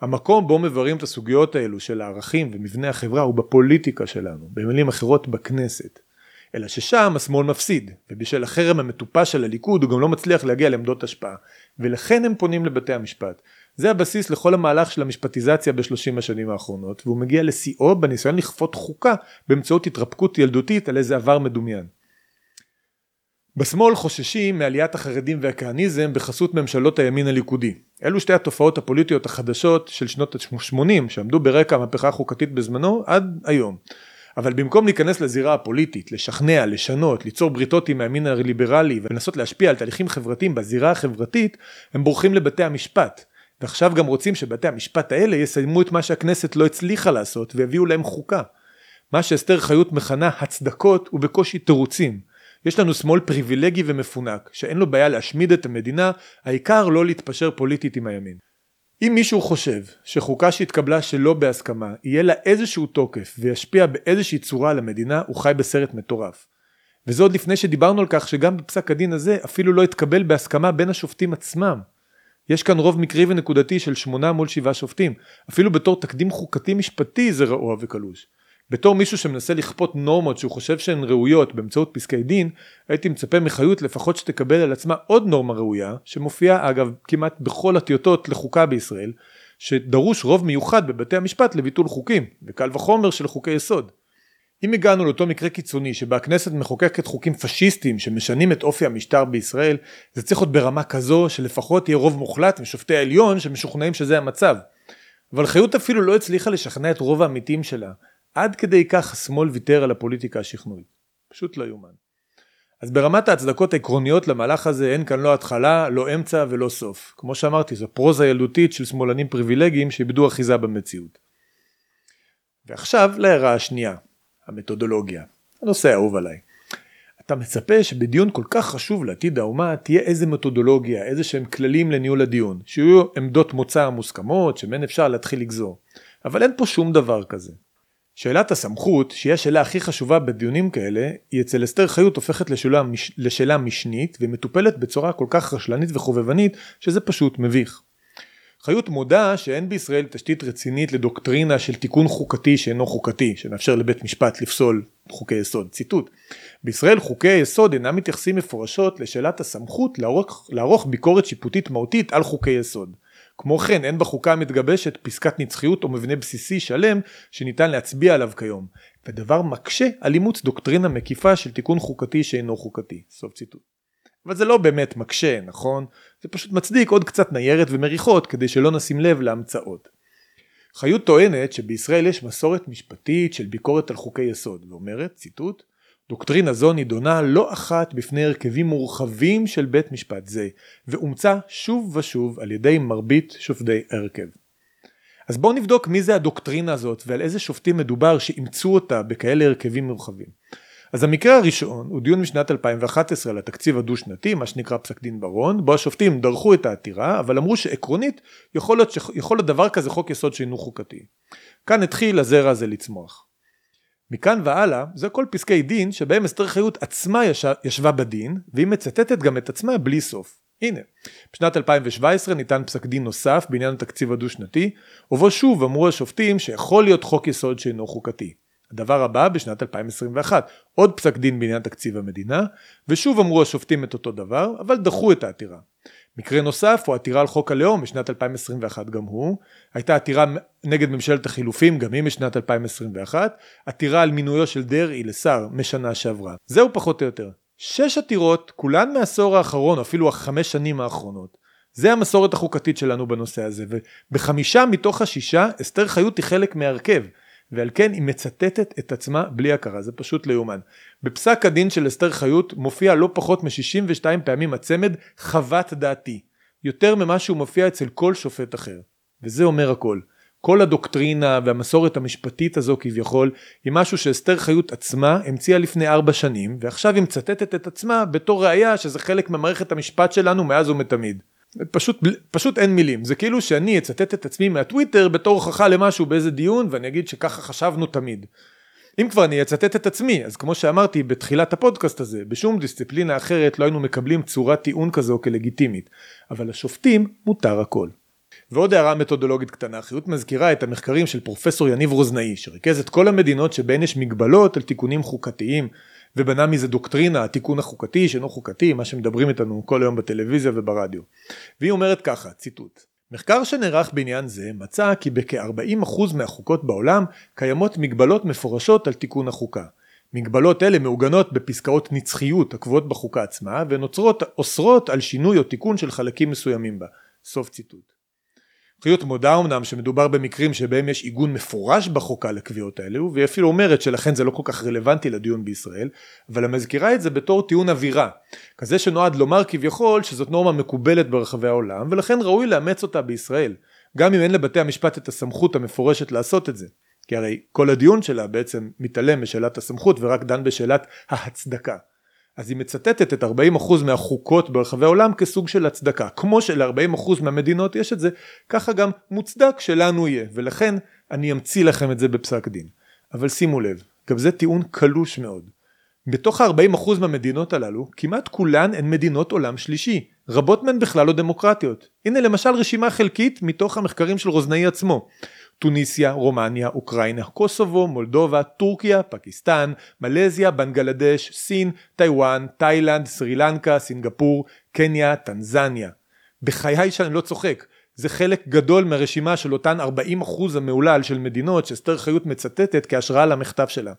המקום בו מבררים את הסוגיות האלו של הערכים ומבנה החברה הוא בפוליטיקה שלנו, במילים אחרות בכנסת. אלא ששם השמאל מפסיד, ובשל החרם המטופש של הליכוד הוא גם לא מצליח להגיע לעמדות השפעה, ולכן הם פונים לבתי המשפט. זה הבסיס לכל המהלך של המשפטיזציה בשלושים השנים האחרונות, והוא מגיע לשיאו בניסיון לכפות חוקה באמצעות התרפקות ילדותית על איזה עבר מדומיין. בשמאל חוששים מעליית החרדים והכהניזם בחסות ממשלות הימין הליכודי. אלו שתי התופעות הפוליטיות החדשות של שנות ה-80 שעמדו ברקע המהפכה החוקתית בזמנו עד היום. אבל במקום להיכנס לזירה הפוליטית, לשכנע, לשנות, ליצור בריתות עם הימין הליברלי ולנסות להשפיע על תהליכים חברתיים בזירה החברתית, הם בורחים לבתי המשפט. ועכשיו גם רוצים שבתי המשפט האלה יסיימו את מה שהכנסת לא הצליחה לעשות ויביאו להם חוקה. מה שאסתר חיות מכנה הצדקות ובקושי תירוצים. יש לנו שמאל פריבילגי ומפונק, שאין לו בעיה להשמיד את המדינה, העיקר לא להתפשר פוליטית עם הימין. אם מישהו חושב שחוקה שהתקבלה שלא בהסכמה, יהיה לה איזשהו תוקף וישפיע באיזושהי צורה על המדינה, הוא חי בסרט מטורף. וזה עוד לפני שדיברנו על כך שגם בפסק הדין הזה אפילו לא התקבל בהסכמה בין השופטים עצמם. יש כאן רוב מקרי ונקודתי של שמונה מול שבעה שופטים, אפילו בתור תקדים חוקתי משפטי זה רעוע וקלוש. בתור מישהו שמנסה לכפות נורמות שהוא חושב שהן ראויות באמצעות פסקי דין, הייתי מצפה מחיות לפחות שתקבל על עצמה עוד נורמה ראויה, שמופיעה אגב כמעט בכל הטיוטות לחוקה בישראל, שדרוש רוב מיוחד בבתי המשפט לביטול חוקים, וקל וחומר של חוקי יסוד. אם הגענו לאותו מקרה קיצוני שבה הכנסת מחוקקת חוקים פשיסטיים שמשנים את אופי המשטר בישראל, זה צריך להיות ברמה כזו שלפחות יהיה רוב מוחלט משופטי העליון שמשוכנעים שזה המצב. אבל חיות אפילו לא הצליחה לשכנע את רוב העמיתים שלה, עד כדי כך השמאל ויתר על הפוליטיקה השכנועית. פשוט לא יאומן. אז ברמת ההצדקות העקרוניות למהלך הזה אין כאן לא התחלה, לא אמצע ולא סוף. כמו שאמרתי, זו פרוזה ילדותית של שמאלנים פריבילגיים שאיבדו אחיזה במציאות. ועכשיו להערה השנייה, המתודולוגיה. הנושא האהוב עליי. אתה מצפה שבדיון כל כך חשוב לעתיד האומה תהיה איזה מתודולוגיה, איזה שהם כללים לניהול הדיון, שיהיו עמדות מוצא מוסכמות, שמהן אפשר להתחיל לגזור. אבל אין פה שום דבר כזה. שאלת הסמכות, שהיא השאלה הכי חשובה בדיונים כאלה, היא אצל אסתר חיות הופכת לשאלה, מש... לשאלה משנית ומטופלת בצורה כל כך רשלנית וחובבנית שזה פשוט מביך. חיות מודה שאין בישראל תשתית רצינית לדוקטרינה של תיקון חוקתי שאינו חוקתי, שמאפשר לבית משפט לפסול חוקי יסוד. ציטוט: בישראל חוקי היסוד אינם מתייחסים מפורשות לשאלת הסמכות לערוך, לערוך ביקורת שיפוטית מהותית על חוקי יסוד. כמו כן אין בחוקה המתגבשת פסקת נצחיות או מבנה בסיסי שלם שניתן להצביע עליו כיום, ודבר מקשה על אימוץ דוקטרינה מקיפה של תיקון חוקתי שאינו חוקתי. סוף ציטוט. אבל זה לא באמת מקשה, נכון? זה פשוט מצדיק עוד קצת ניירת ומריחות כדי שלא נשים לב להמצאות. חיות טוענת שבישראל יש מסורת משפטית של ביקורת על חוקי יסוד, ואומרת, ציטוט, דוקטרינה זו נידונה לא אחת בפני הרכבים מורחבים של בית משפט זה, ואומצה שוב ושוב על ידי מרבית שופטי ההרכב. אז בואו נבדוק מי זה הדוקטרינה הזאת ועל איזה שופטים מדובר שאימצו אותה בכאלה הרכבים מורחבים. אז המקרה הראשון הוא דיון משנת 2011 על התקציב הדו-שנתי, מה שנקרא פסק דין ברון, בו השופטים דרכו את העתירה, אבל אמרו שעקרונית יכול להיות, יכול להיות דבר כזה חוק יסוד שאינו חוקתי. כאן התחיל הזרע הזה לצמוח. מכאן והלאה זה כל פסקי דין שבהם אסתר חיות עצמה ישב, ישבה בדין והיא מצטטת גם את עצמה בלי סוף. הנה, בשנת 2017 ניתן פסק דין נוסף בעניין התקציב הדו-שנתי, ובו שוב אמרו השופטים שיכול להיות חוק יסוד שאינו חוקתי. הדבר הבא בשנת 2021, עוד פסק דין בעניין תקציב המדינה, ושוב אמרו השופטים את אותו דבר, אבל דחו את העתירה. מקרה נוסף הוא עתירה על חוק הלאום משנת 2021 גם הוא, הייתה עתירה נגד ממשלת החילופים גם היא משנת 2021, עתירה על מינויו של דרעי לשר משנה שעברה. זהו פחות או יותר. שש עתירות, כולן מהעשור האחרון, או אפילו החמש שנים האחרונות. זה המסורת החוקתית שלנו בנושא הזה, ובחמישה מתוך השישה אסתר חיות היא חלק מהרכב, ועל כן היא מצטטת את עצמה בלי הכרה, זה פשוט לא יאומן. בפסק הדין של אסתר חיות מופיע לא פחות מ-62 פעמים הצמד חוות דעתי, יותר ממה שהוא מופיע אצל כל שופט אחר. וזה אומר הכל. כל הדוקטרינה והמסורת המשפטית הזו כביכול היא משהו שאסתר חיות עצמה המציאה לפני ארבע שנים ועכשיו היא מצטטת את עצמה בתור ראייה שזה חלק ממערכת המשפט שלנו מאז ומתמיד. פשוט, פשוט אין מילים, זה כאילו שאני אצטט את עצמי מהטוויטר בתור הוכחה למשהו באיזה דיון ואני אגיד שככה חשבנו תמיד. אם כבר אני אצטט את עצמי, אז כמו שאמרתי בתחילת הפודקאסט הזה, בשום דיסציפלינה אחרת לא היינו מקבלים צורת טיעון כזו כלגיטימית, אבל לשופטים מותר הכל. ועוד הערה מתודולוגית קטנה, חיות מזכירה את המחקרים של פרופסור יניב רוזנאי, שריכז את כל המדינות שבהן יש מגבלות על תיקונים חוקתיים, ובנה מזה דוקטרינה, התיקון החוקתי שאינו חוקתי, מה שמדברים איתנו כל היום בטלוויזיה וברדיו. והיא אומרת ככה, ציטוט: מחקר שנערך בעניין זה מצא כי בכ-40% מהחוקות בעולם קיימות מגבלות מפורשות על תיקון החוקה. מגבלות אלה מעוגנות בפסקאות נצחיות הקבועות בחוקה עצמה ונוצרות אוסרות על שינוי או תיקון של חלקים מסוימים בה. סוף ציטוט. חיות מודה אמנם שמדובר במקרים שבהם יש עיגון מפורש בחוקה לקביעות האלו והיא אפילו אומרת שלכן זה לא כל כך רלוונטי לדיון בישראל אבל המזכירה את זה בתור טיעון אווירה. כזה שנועד לומר כביכול שזאת נורמה מקובלת ברחבי העולם ולכן ראוי לאמץ אותה בישראל גם אם אין לבתי המשפט את הסמכות המפורשת לעשות את זה. כי הרי כל הדיון שלה בעצם מתעלם משאלת הסמכות ורק דן בשאלת ההצדקה אז היא מצטטת את 40% מהחוקות ברחבי העולם כסוג של הצדקה. כמו של-40% מהמדינות יש את זה, ככה גם מוצדק שלנו יהיה, ולכן אני אמציא לכם את זה בפסק דין. אבל שימו לב, גם זה טיעון קלוש מאוד. בתוך ה-40% מהמדינות הללו, כמעט כולן הן מדינות עולם שלישי, רבות מהן בכלל לא דמוקרטיות. הנה למשל רשימה חלקית מתוך המחקרים של רוזנאי עצמו. טוניסיה, רומניה, אוקראינה, קוסובו, מולדובה, טורקיה, פקיסטן, מלזיה, בנגלדש, סין, טיוואן, תאילנד, סרי לנקה, סינגפור, קניה, טנזניה. בחיי שאני לא צוחק, זה חלק גדול מהרשימה של אותן 40% המהולל של מדינות שאסתר חיות מצטטת כהשראה למכתב שלה.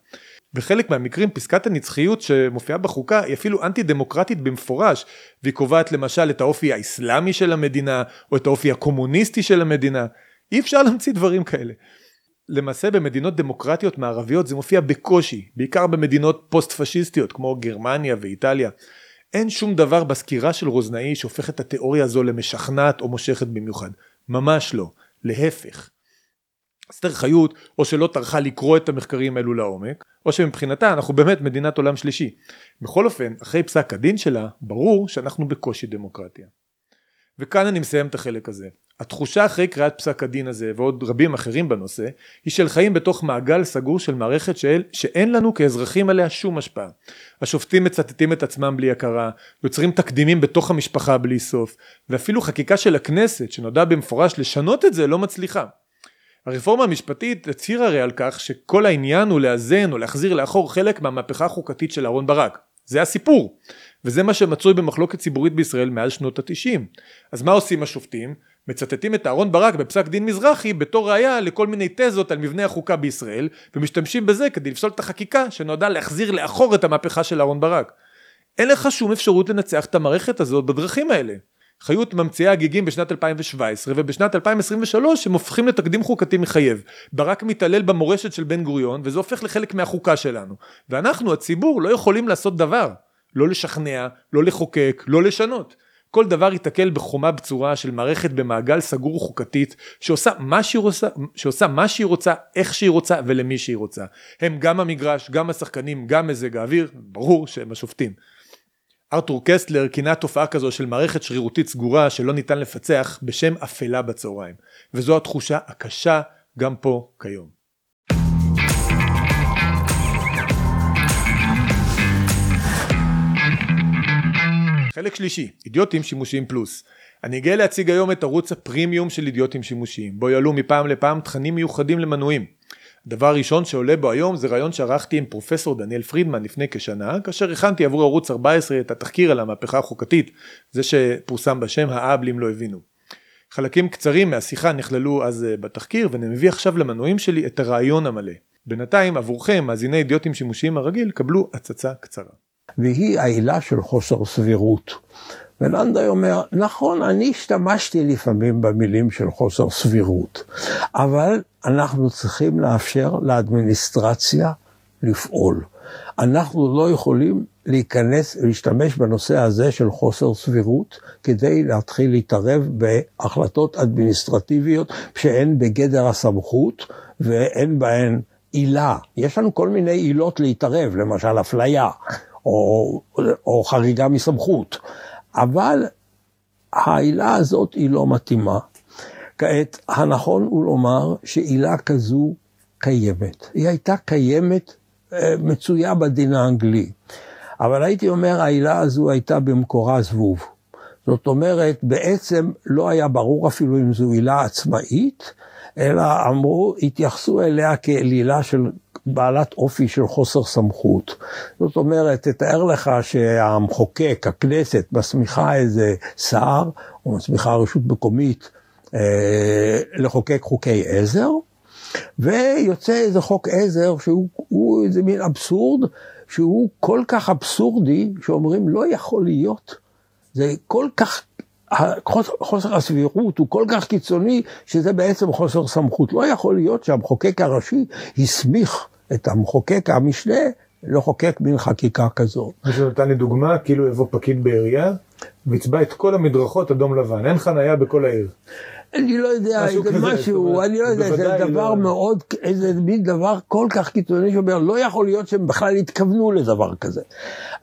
בחלק מהמקרים פסקת הנצחיות שמופיעה בחוקה היא אפילו אנטי דמוקרטית במפורש והיא קובעת למשל את האופי האסלאמי של המדינה או את האופי הקומוניסטי של המדינה אי אפשר להמציא דברים כאלה. למעשה במדינות דמוקרטיות מערביות זה מופיע בקושי, בעיקר במדינות פוסט פשיסטיות כמו גרמניה ואיטליה. אין שום דבר בסקירה של רוזנאי שהופך את התיאוריה הזו למשכנעת או מושכת במיוחד. ממש לא. להפך. אסתר חיות או שלא טרחה לקרוא את המחקרים האלו לעומק, או שמבחינתה אנחנו באמת מדינת עולם שלישי. בכל אופן, אחרי פסק הדין שלה, ברור שאנחנו בקושי דמוקרטיה. וכאן אני מסיים את החלק הזה. התחושה אחרי קריאת פסק הדין הזה ועוד רבים אחרים בנושא היא של חיים בתוך מעגל סגור של מערכת של, שאין לנו כאזרחים עליה שום השפעה. השופטים מצטטים את עצמם בלי הכרה, יוצרים תקדימים בתוך המשפחה בלי סוף ואפילו חקיקה של הכנסת שנודע במפורש לשנות את זה לא מצליחה. הרפורמה המשפטית הצהירה הרי על כך שכל העניין הוא לאזן או להחזיר לאחור חלק מהמהפכה החוקתית של אהרן ברק. זה הסיפור. וזה מה שמצוי במחלוקת ציבורית בישראל מאז שנות התשעים. אז מה עושים השופטים? מצטטים את אהרן ברק בפסק דין מזרחי בתור ראייה לכל מיני תזות על מבנה החוקה בישראל ומשתמשים בזה כדי לפסול את החקיקה שנועדה להחזיר לאחור את המהפכה של אהרן ברק. אין לך שום אפשרות לנצח את המערכת הזאת בדרכים האלה. חיות ממציאה הגיגים בשנת 2017 ובשנת 2023 הם הופכים לתקדים חוקתי מחייב. ברק מתעלל במורשת של בן גוריון וזה הופך לחלק מהחוקה שלנו. ואנחנו הציבור לא יכולים לעשות דבר. לא לשכנע, לא לחוקק, לא לשנות. כל דבר ייתקל בחומה בצורה של מערכת במעגל סגור חוקתית שעושה מה שהיא רוצה, שעושה מה שהיא רוצה, איך שהיא רוצה ולמי שהיא רוצה. הם גם המגרש, גם השחקנים, גם מזג האוויר, ברור שהם השופטים. ארתור קסטלר כינה תופעה כזו של מערכת שרירותית סגורה שלא ניתן לפצח בשם אפלה בצהריים. וזו התחושה הקשה גם פה כיום. חלק שלישי, אידיוטים שימושיים פלוס. אני גאה להציג היום את ערוץ הפרימיום של אידיוטים שימושיים, בו יעלו מפעם לפעם תכנים מיוחדים למנויים. הדבר הראשון שעולה בו היום זה רעיון שערכתי עם פרופסור דניאל פרידמן לפני כשנה, כאשר הכנתי עבור ערוץ 14 את התחקיר על המהפכה החוקתית, זה שפורסם בשם האבלים לא הבינו. חלקים קצרים מהשיחה נכללו אז אה, בתחקיר ואני מביא עכשיו למנויים שלי את הרעיון המלא. בינתיים עבורכם, מאזיני אידיוטים שימושיים הרגיל, קבלו הצצה קצרה. והיא העילה של חוסר סבירות. ולנדאי אומר, נכון, אני השתמשתי לפעמים במילים של חוסר סבירות, אבל אנחנו צריכים לאפשר לאדמיניסטרציה לפעול. אנחנו לא יכולים להיכנס ולהשתמש בנושא הזה של חוסר סבירות כדי להתחיל להתערב בהחלטות אדמיניסטרטיביות שהן בגדר הסמכות ואין בהן עילה. יש לנו כל מיני עילות להתערב, למשל אפליה או, או חריגה מסמכות, אבל העילה הזאת היא לא מתאימה. כעת, הנכון הוא לומר שעילה כזו קיימת. היא הייתה קיימת אה, מצויה בדין האנגלי. אבל הייתי אומר, העילה הזו הייתה במקורה זבוב. זאת אומרת, בעצם לא היה ברור אפילו אם זו עילה עצמאית, אלא אמרו, התייחסו אליה כאל עילה של בעלת אופי של חוסר סמכות. זאת אומרת, תתאר לך שהמחוקק, הכנסת, מסמיכה איזה שר, או מסמיכה רשות מקומית אה, לחוקק חוקי עזר, ויוצא איזה חוק עזר שהוא איזה מין אבסורד, שהוא כל כך אבסורדי, שאומרים לא יכול להיות. זה כל כך, חוסר הסבירות הוא כל כך קיצוני, שזה בעצם חוסר סמכות. לא יכול להיות שהמחוקק הראשי הסמיך את המחוקק המשנה לחוקק מין חקיקה כזאת. מישהו נתן לי דוגמה, כאילו יבוא פקיד בעירייה, ויצבע את כל המדרכות אדום לבן, אין חנייה בכל העיר. אני לא יודע, איזה משהו, אני לא יודע, זה דבר לא... מאוד, איזה מין דבר כל כך קיצוני שאומר, לא יכול להיות שהם בכלל התכוונו לדבר כזה.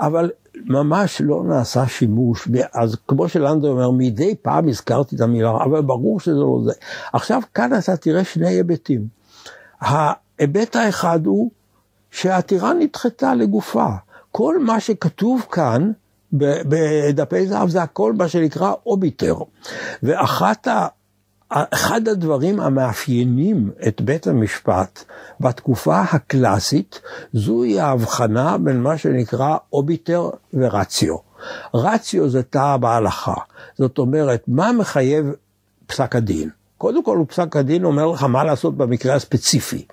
אבל ממש לא נעשה שימוש, אז כמו שלנדו אומר, מדי פעם הזכרתי את המילה, אבל ברור שזה לא זה. עכשיו, כאן אתה תראה שני היבטים. ההיבט האחד הוא שהעתירה נדחתה לגופה. כל מה שכתוב כאן, בדפי זהב זה הכל מה שנקרא אוביטר. ואחת ה... אחד הדברים המאפיינים את בית המשפט בתקופה הקלאסית, זוהי ההבחנה בין מה שנקרא אוביטר ורציו. רציו זה תא בהלכה, זאת אומרת, מה מחייב פסק הדין? קודם כל, פסק הדין אומר לך מה לעשות במקרה הספציפי,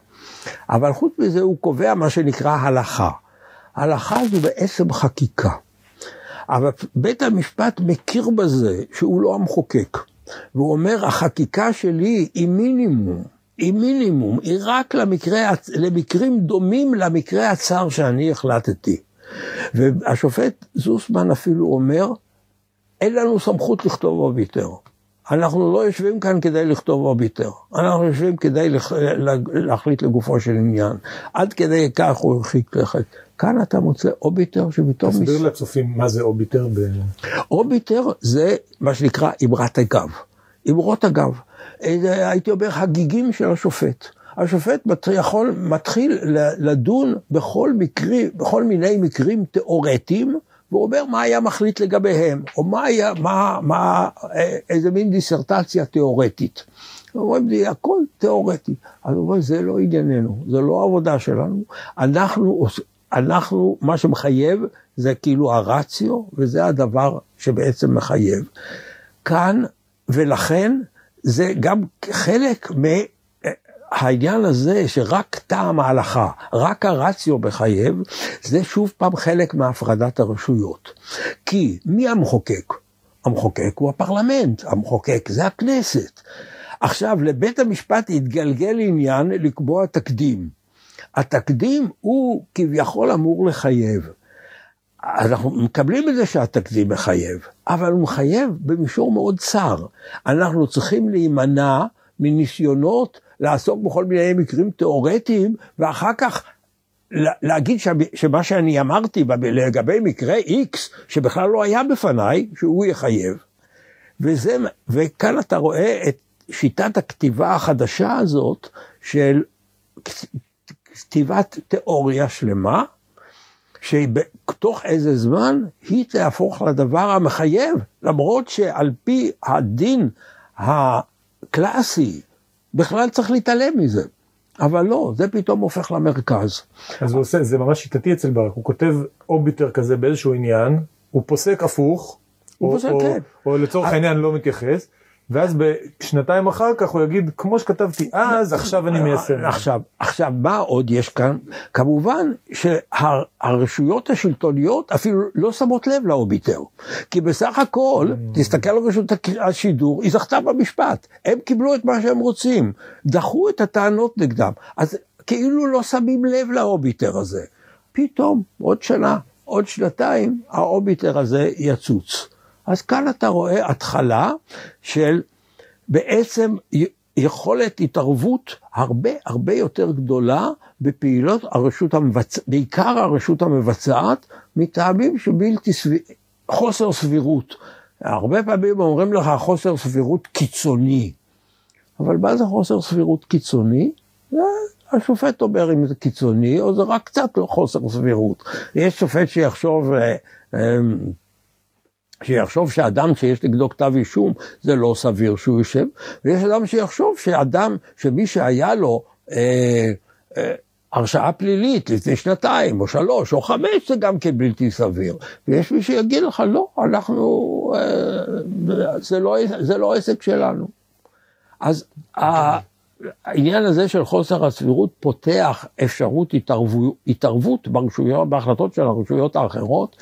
אבל חוץ מזה הוא קובע מה שנקרא הלכה. הלכה זו בעצם חקיקה. אבל בית המשפט מכיר בזה שהוא לא המחוקק. והוא אומר, החקיקה שלי היא מינימום, היא מינימום, היא רק למקרה, למקרים דומים למקרה הצר שאני החלטתי. והשופט זוסמן אפילו אומר, אין לנו סמכות לכתוב אוביטר. אנחנו לא יושבים כאן כדי לכתוב אוביטר, אנחנו יושבים כדי להחליט לגופו של עניין. עד כדי כך הוא הרחיק לכת. כאן אתה מוצא אוביטר שפתאום... תסביר מס... לצופים מה זה אוביטר. ב... אוביטר זה מה שנקרא אמרת הגב. אמרות הגב. הייתי אומר הגיגים של השופט. השופט יכול, מתחיל לדון בכל, מקרי, בכל מיני מקרים תיאורטיים, והוא אומר מה היה מחליט לגביהם, או מה היה, מה, מה, איזה מין דיסרטציה תיאורטית. אומרים לי, הכל תיאורטי. אז הוא אומר, זה לא ענייננו, זה לא העבודה שלנו. אנחנו אנחנו, מה שמחייב זה כאילו הרציו, וזה הדבר שבעצם מחייב. כאן, ולכן זה גם חלק מהעניין הזה שרק טעם ההלכה, רק הרציו מחייב, זה שוב פעם חלק מהפרדת הרשויות. כי מי המחוקק? המחוקק הוא הפרלמנט, המחוקק זה הכנסת. עכשיו, לבית המשפט התגלגל עניין לקבוע תקדים. התקדים הוא כביכול אמור לחייב. אנחנו מקבלים את זה שהתקדים מחייב, אבל הוא מחייב במישור מאוד צר. אנחנו צריכים להימנע מניסיונות לעסוק בכל מיני מקרים תיאורטיים, ואחר כך להגיד שמה שאני אמרתי לגבי מקרה X, שבכלל לא היה בפניי, שהוא יחייב. וזה, וכאן אתה רואה את שיטת הכתיבה החדשה הזאת של כתיבת תיאוריה שלמה, שבתוך איזה זמן היא תהפוך לדבר המחייב, למרות שעל פי הדין הקלאסי בכלל צריך להתעלם מזה. אבל לא, זה פתאום הופך למרכז. אז הוא עושה, זה ממש שיטתי אצל ברק, הוא כותב אוביטר כזה באיזשהו עניין, הוא פוסק הפוך, הוא או, פוסק, או, כן. או לצורך העניין לא מתייחס, ואז בשנתיים אחר כך הוא יגיד, כמו שכתבתי אז, עכשיו אני מיישם. עכשיו, עכשיו, מה עוד יש כאן? כמובן שהרשויות השלטוניות אפילו לא שמות לב לאוביטר. כי בסך הכל, mm. תסתכל על רשות השידור, היא זכתה במשפט. הם קיבלו את מה שהם רוצים, דחו את הטענות נגדם. אז כאילו לא שמים לב לאוביטר הזה. פתאום, עוד שנה, עוד שנתיים, האוביטר הזה יצוץ. אז כאן אתה רואה התחלה של בעצם יכולת התערבות הרבה הרבה יותר גדולה בפעילות הרשות המבצעת, בעיקר הרשות המבצעת, מטעמים שבלתי סביר, חוסר סבירות. הרבה פעמים אומרים לך חוסר סבירות קיצוני, אבל מה זה חוסר סבירות קיצוני? השופט אומר אם זה קיצוני או זה רק קצת לא חוסר סבירות. יש שופט שיחשוב, אה, אה, שיחשוב שאדם שיש נגדו כתב אישום זה לא סביר שהוא יושב, ויש אדם שיחשוב שאדם, שמי שהיה לו אה, אה, הרשעה פלילית לפני שנתיים או שלוש או חמש זה גם כן בלתי סביר. ויש מי שיגיד לך לא, אנחנו, אה, זה, לא, זה לא עסק שלנו. אז העניין הזה של חוסר הסבירות פותח אפשרות התערבות, התערבות ברשויות, בהחלטות של הרשויות האחרות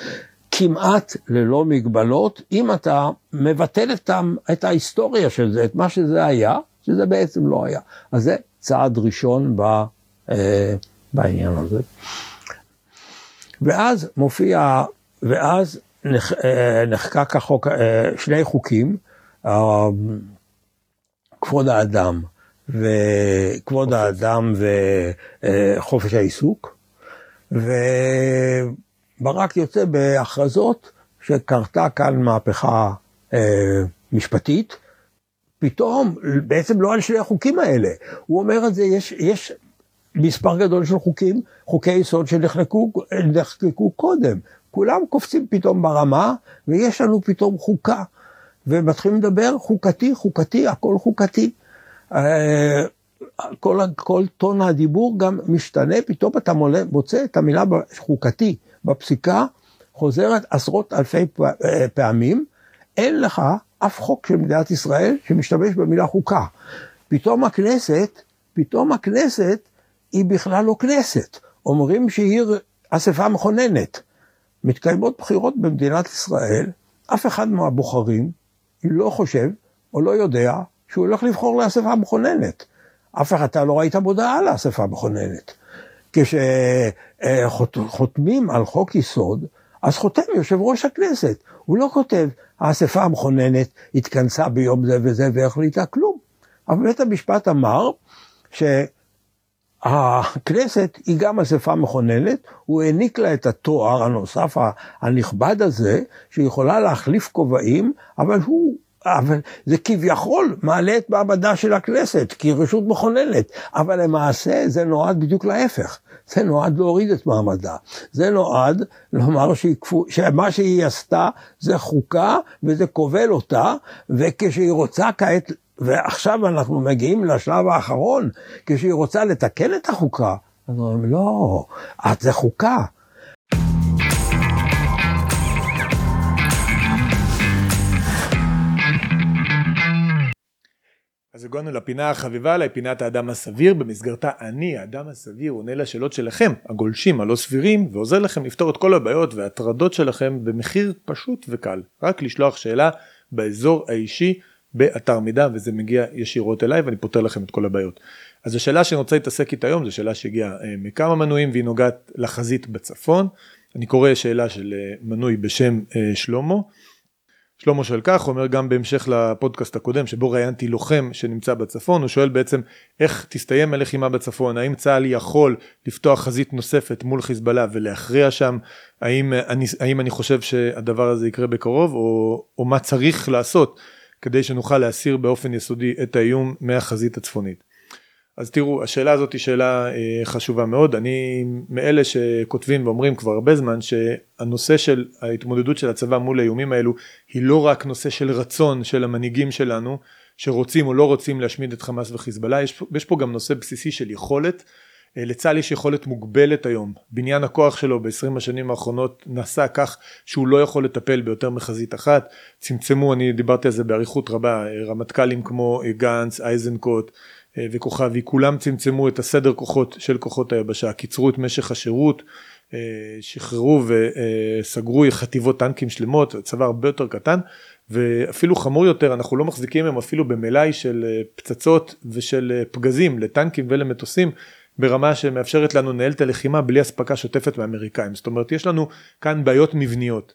כמעט ללא מגבלות, אם אתה מבטל את, את ההיסטוריה של זה, את מה שזה היה, שזה בעצם לא היה. אז זה צעד ראשון ב, אה, בעניין הזה. ואז מופיע, ואז נח, אה, נחקק החוק, אה, שני חוקים, אה, כבוד האדם וכבוד האדם וחופש העיסוק. ו... ברק יוצא בהכרזות שקרתה כאן מהפכה אה, משפטית, פתאום, בעצם לא על שני החוקים האלה, הוא אומר את זה, יש, יש מספר גדול של חוקים, חוקי יסוד שנחקקו קודם, כולם קופצים פתאום ברמה, ויש לנו פתאום חוקה, ומתחילים לדבר חוקתי, חוקתי, הכל חוקתי. כל, כל טון הדיבור גם משתנה, פתאום אתה מוצא את המילה חוקתי. בפסיקה חוזרת עשרות אלפי אה, פעמים, אין לך אף חוק של מדינת ישראל שמשתמש במילה חוקה. פתאום הכנסת, פתאום הכנסת היא בכלל לא כנסת. אומרים שהיא אספה מכוננת. מתקיימות בחירות במדינת ישראל, אף אחד מהבוחרים לא חושב או לא יודע שהוא הולך לבחור לאספה מכוננת. אף אחד, אתה לא ראית מודעה לאספה מכוננת. כשחותמים על חוק יסוד, אז חותם יושב ראש הכנסת. הוא לא כותב, האספה המכוננת התכנסה ביום זה וזה והחליטה כלום. אבל בית המשפט אמר שהכנסת היא גם אספה מכוננת, הוא העניק לה את התואר הנוסף הנכבד הזה, שהיא יכולה להחליף כובעים, אבל הוא אבל זה כביכול מעלה את מעמדה של הכנסת, כי היא רשות מכוננת, אבל למעשה זה נועד בדיוק להפך. זה נועד להוריד את מעמדה. זה נועד לומר שיקפו, שמה שהיא עשתה זה חוקה וזה כובל אותה, וכשהיא רוצה כעת, ועכשיו אנחנו מגיעים לשלב האחרון, כשהיא רוצה לתקן את החוקה, אז אומרים, לא, את זה חוקה. הגענו לפינה החביבה עליי, פינת האדם הסביר, במסגרתה אני, האדם הסביר, עונה לשאלות שלכם, הגולשים, הלא סבירים, ועוזר לכם לפתור את כל הבעיות וההטרדות שלכם במחיר פשוט וקל. רק לשלוח שאלה באזור האישי באתר מידע, וזה מגיע ישירות אליי ואני פותר לכם את כל הבעיות. אז השאלה שאני רוצה להתעסק איתה היום, זו שאלה שהגיעה אה, מכמה מנויים והיא נוגעת לחזית בצפון. אני קורא שאלה של אה, מנוי בשם אה, שלמה. שלמה שואל כך, אומר גם בהמשך לפודקאסט הקודם שבו ראיינתי לוחם שנמצא בצפון, הוא שואל בעצם איך תסתיים הלחימה בצפון, האם צה"ל יכול לפתוח חזית נוספת מול חיזבאללה ולהכריע שם, האם אני, האם אני חושב שהדבר הזה יקרה בקרוב, או, או מה צריך לעשות כדי שנוכל להסיר באופן יסודי את האיום מהחזית הצפונית. אז תראו, השאלה הזאת היא שאלה אה, חשובה מאוד. אני מאלה שכותבים ואומרים כבר הרבה זמן שהנושא של ההתמודדות של הצבא מול האיומים האלו היא לא רק נושא של רצון של המנהיגים שלנו שרוצים או לא רוצים להשמיד את חמאס וחיזבאללה, יש, יש פה גם נושא בסיסי של יכולת. אה, לצה"ל יש יכולת מוגבלת היום, בניין הכוח שלו ב-20 השנים האחרונות נעשה כך שהוא לא יכול לטפל ביותר מחזית אחת, צמצמו, אני דיברתי על זה באריכות רבה, רמטכ"לים כמו גנץ, אייזנקוט וכוכבי, כולם צמצמו את הסדר כוחות של כוחות היבשה, קיצרו את משך השירות, שחררו וסגרו חטיבות טנקים שלמות, צבא הרבה יותר קטן, ואפילו חמור יותר, אנחנו לא מחזיקים הם אפילו במלאי של פצצות ושל פגזים לטנקים ולמטוסים. ברמה שמאפשרת לנו לנהל את הלחימה בלי אספקה שוטפת מאמריקאים. זאת אומרת, יש לנו כאן בעיות מבניות.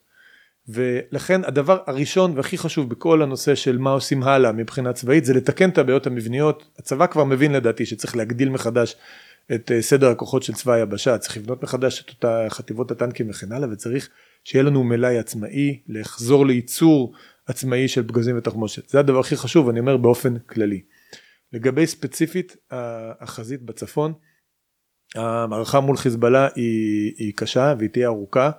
ולכן הדבר הראשון והכי חשוב בכל הנושא של מה עושים הלאה מבחינה צבאית זה לתקן את הבעיות המבניות. הצבא כבר מבין לדעתי שצריך להגדיל מחדש את אה, סדר הכוחות של צבא היבשה, צריך לבנות מחדש את אותה חטיבות הטנקים וכן הלאה וצריך שיהיה לנו מלאי עצמאי, לחזור לייצור עצמאי של פגזים ותחמושת. זה הדבר הכי חשוב, אני אומר באופן כללי. לגבי ספציפית החזית בצפון, המערכה מול חיזבאללה היא, היא קשה והיא תהיה ארוכה.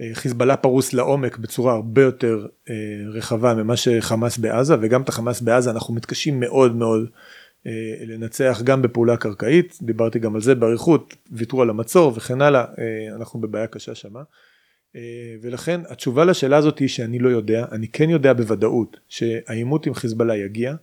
אה, חיזבאללה פרוס לעומק בצורה הרבה יותר אה, רחבה ממה שחמאס בעזה וגם את החמאס בעזה אנחנו מתקשים מאוד מאוד אה, לנצח גם בפעולה קרקעית, דיברתי גם על זה באריכות, ויתרו על המצור וכן הלאה, אנחנו בבעיה קשה שמה. ולכן התשובה לשאלה הזאת היא שאני לא יודע, אני כן יודע בוודאות שהעימות עם חיזבאללה יגיע.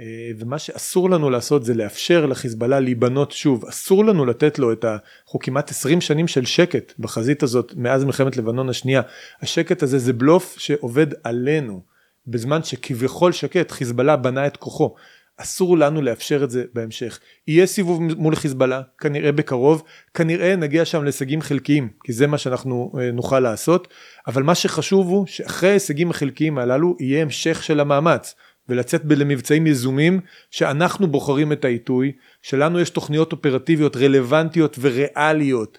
אה, ומה שאסור לנו לעשות זה לאפשר לחיזבאללה להיבנות שוב, אסור לנו לתת לו את ה... אנחנו כמעט 20 שנים של שקט בחזית הזאת מאז מלחמת לבנון השנייה, השקט הזה זה בלוף שעובד עלינו, בזמן שכביכול שקט חיזבאללה בנה את כוחו, אסור לנו לאפשר את זה בהמשך. יהיה סיבוב מול חיזבאללה, כנראה בקרוב, כנראה נגיע שם להישגים חלקיים, כי זה מה שאנחנו אה, נוכל לעשות, אבל מה שחשוב הוא שאחרי ההישגים החלקיים הללו יהיה המשך של המאמץ. ולצאת למבצעים יזומים שאנחנו בוחרים את העיתוי, שלנו יש תוכניות אופרטיביות רלוונטיות וריאליות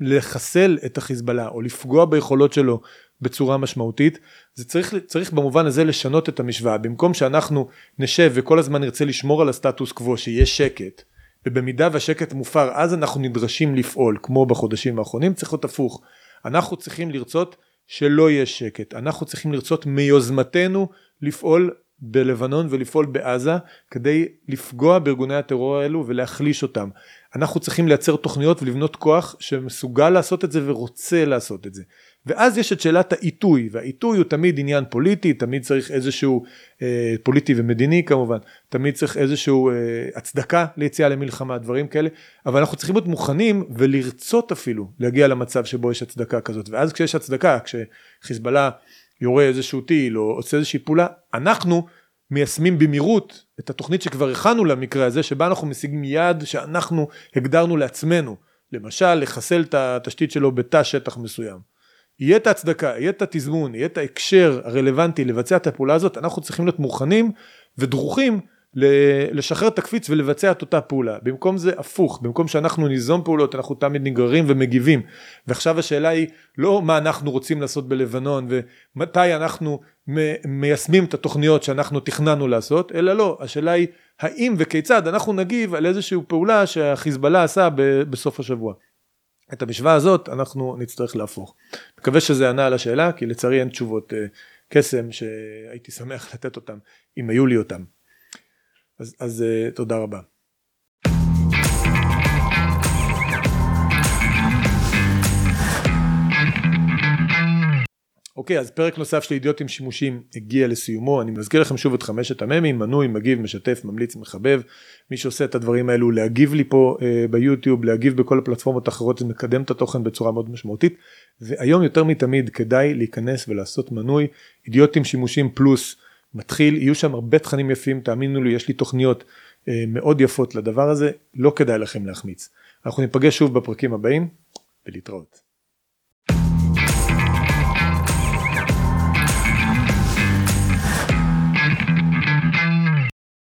לחסל את החיזבאללה או לפגוע ביכולות שלו בצורה משמעותית, זה צריך, צריך במובן הזה לשנות את המשוואה, במקום שאנחנו נשב וכל הזמן נרצה לשמור על הסטטוס קוו שיהיה שקט, ובמידה והשקט מופר אז אנחנו נדרשים לפעול כמו בחודשים האחרונים, צריך להיות הפוך, אנחנו צריכים לרצות שלא יהיה שקט, אנחנו צריכים לרצות מיוזמתנו לפעול בלבנון ולפעול בעזה כדי לפגוע בארגוני הטרור האלו ולהחליש אותם. אנחנו צריכים לייצר תוכניות ולבנות כוח שמסוגל לעשות את זה ורוצה לעשות את זה. ואז יש את שאלת העיתוי, והעיתוי הוא תמיד עניין פוליטי, תמיד צריך איזשהו, אה, פוליטי ומדיני כמובן, תמיד צריך איזשהו אה, הצדקה ליציאה למלחמה, דברים כאלה, אבל אנחנו צריכים להיות מוכנים ולרצות אפילו להגיע למצב שבו יש הצדקה כזאת, ואז כשיש הצדקה, כשחיזבאללה יורה איזשהו טיל או עושה איזושהי פעולה, אנחנו מיישמים במהירות את התוכנית שכבר הכנו למקרה הזה, שבה אנחנו משיגים יעד שאנחנו הגדרנו לעצמנו, למשל לחסל את התשתית שלו בתא שטח מסוים. יהיה את ההצדקה, יהיה את התזמון, יהיה את ההקשר הרלוונטי לבצע את הפעולה הזאת, אנחנו צריכים להיות מוכנים ודרוכים לשחרר את הקפיץ ולבצע את אותה פעולה. במקום זה הפוך, במקום שאנחנו ניזום פעולות אנחנו תמיד נגררים ומגיבים. ועכשיו השאלה היא לא מה אנחנו רוצים לעשות בלבנון ומתי אנחנו מיישמים את התוכניות שאנחנו תכננו לעשות, אלא לא, השאלה היא האם וכיצד אנחנו נגיב על איזושהי פעולה שהחיזבאללה עשה בסוף השבוע. את המשוואה הזאת אנחנו נצטרך להפוך. מקווה שזה ענה על השאלה, כי לצערי אין תשובות אה, קסם שהייתי שמח לתת אותם, אם היו לי אותם. אז, אז uh, תודה רבה. אוקיי, אז פרק נוסף של אידיוטים שימושים הגיע לסיומו. אני מזכיר לכם שוב את חמשת המ"מים, מנוי, מגיב, משתף, ממליץ, מחבב. מי שעושה את הדברים האלו, להגיב לי פה אה, ביוטיוב, להגיב בכל הפלטפורמות האחרות, זה מקדם את התוכן בצורה מאוד משמעותית. והיום יותר מתמיד כדאי להיכנס ולעשות מנוי. אידיוטים שימושים פלוס. מתחיל, יהיו שם הרבה תכנים יפים, תאמינו לי, יש לי תוכניות אה, מאוד יפות לדבר הזה, לא כדאי לכם להחמיץ. אנחנו ניפגש שוב בפרקים הבאים, ולהתראות.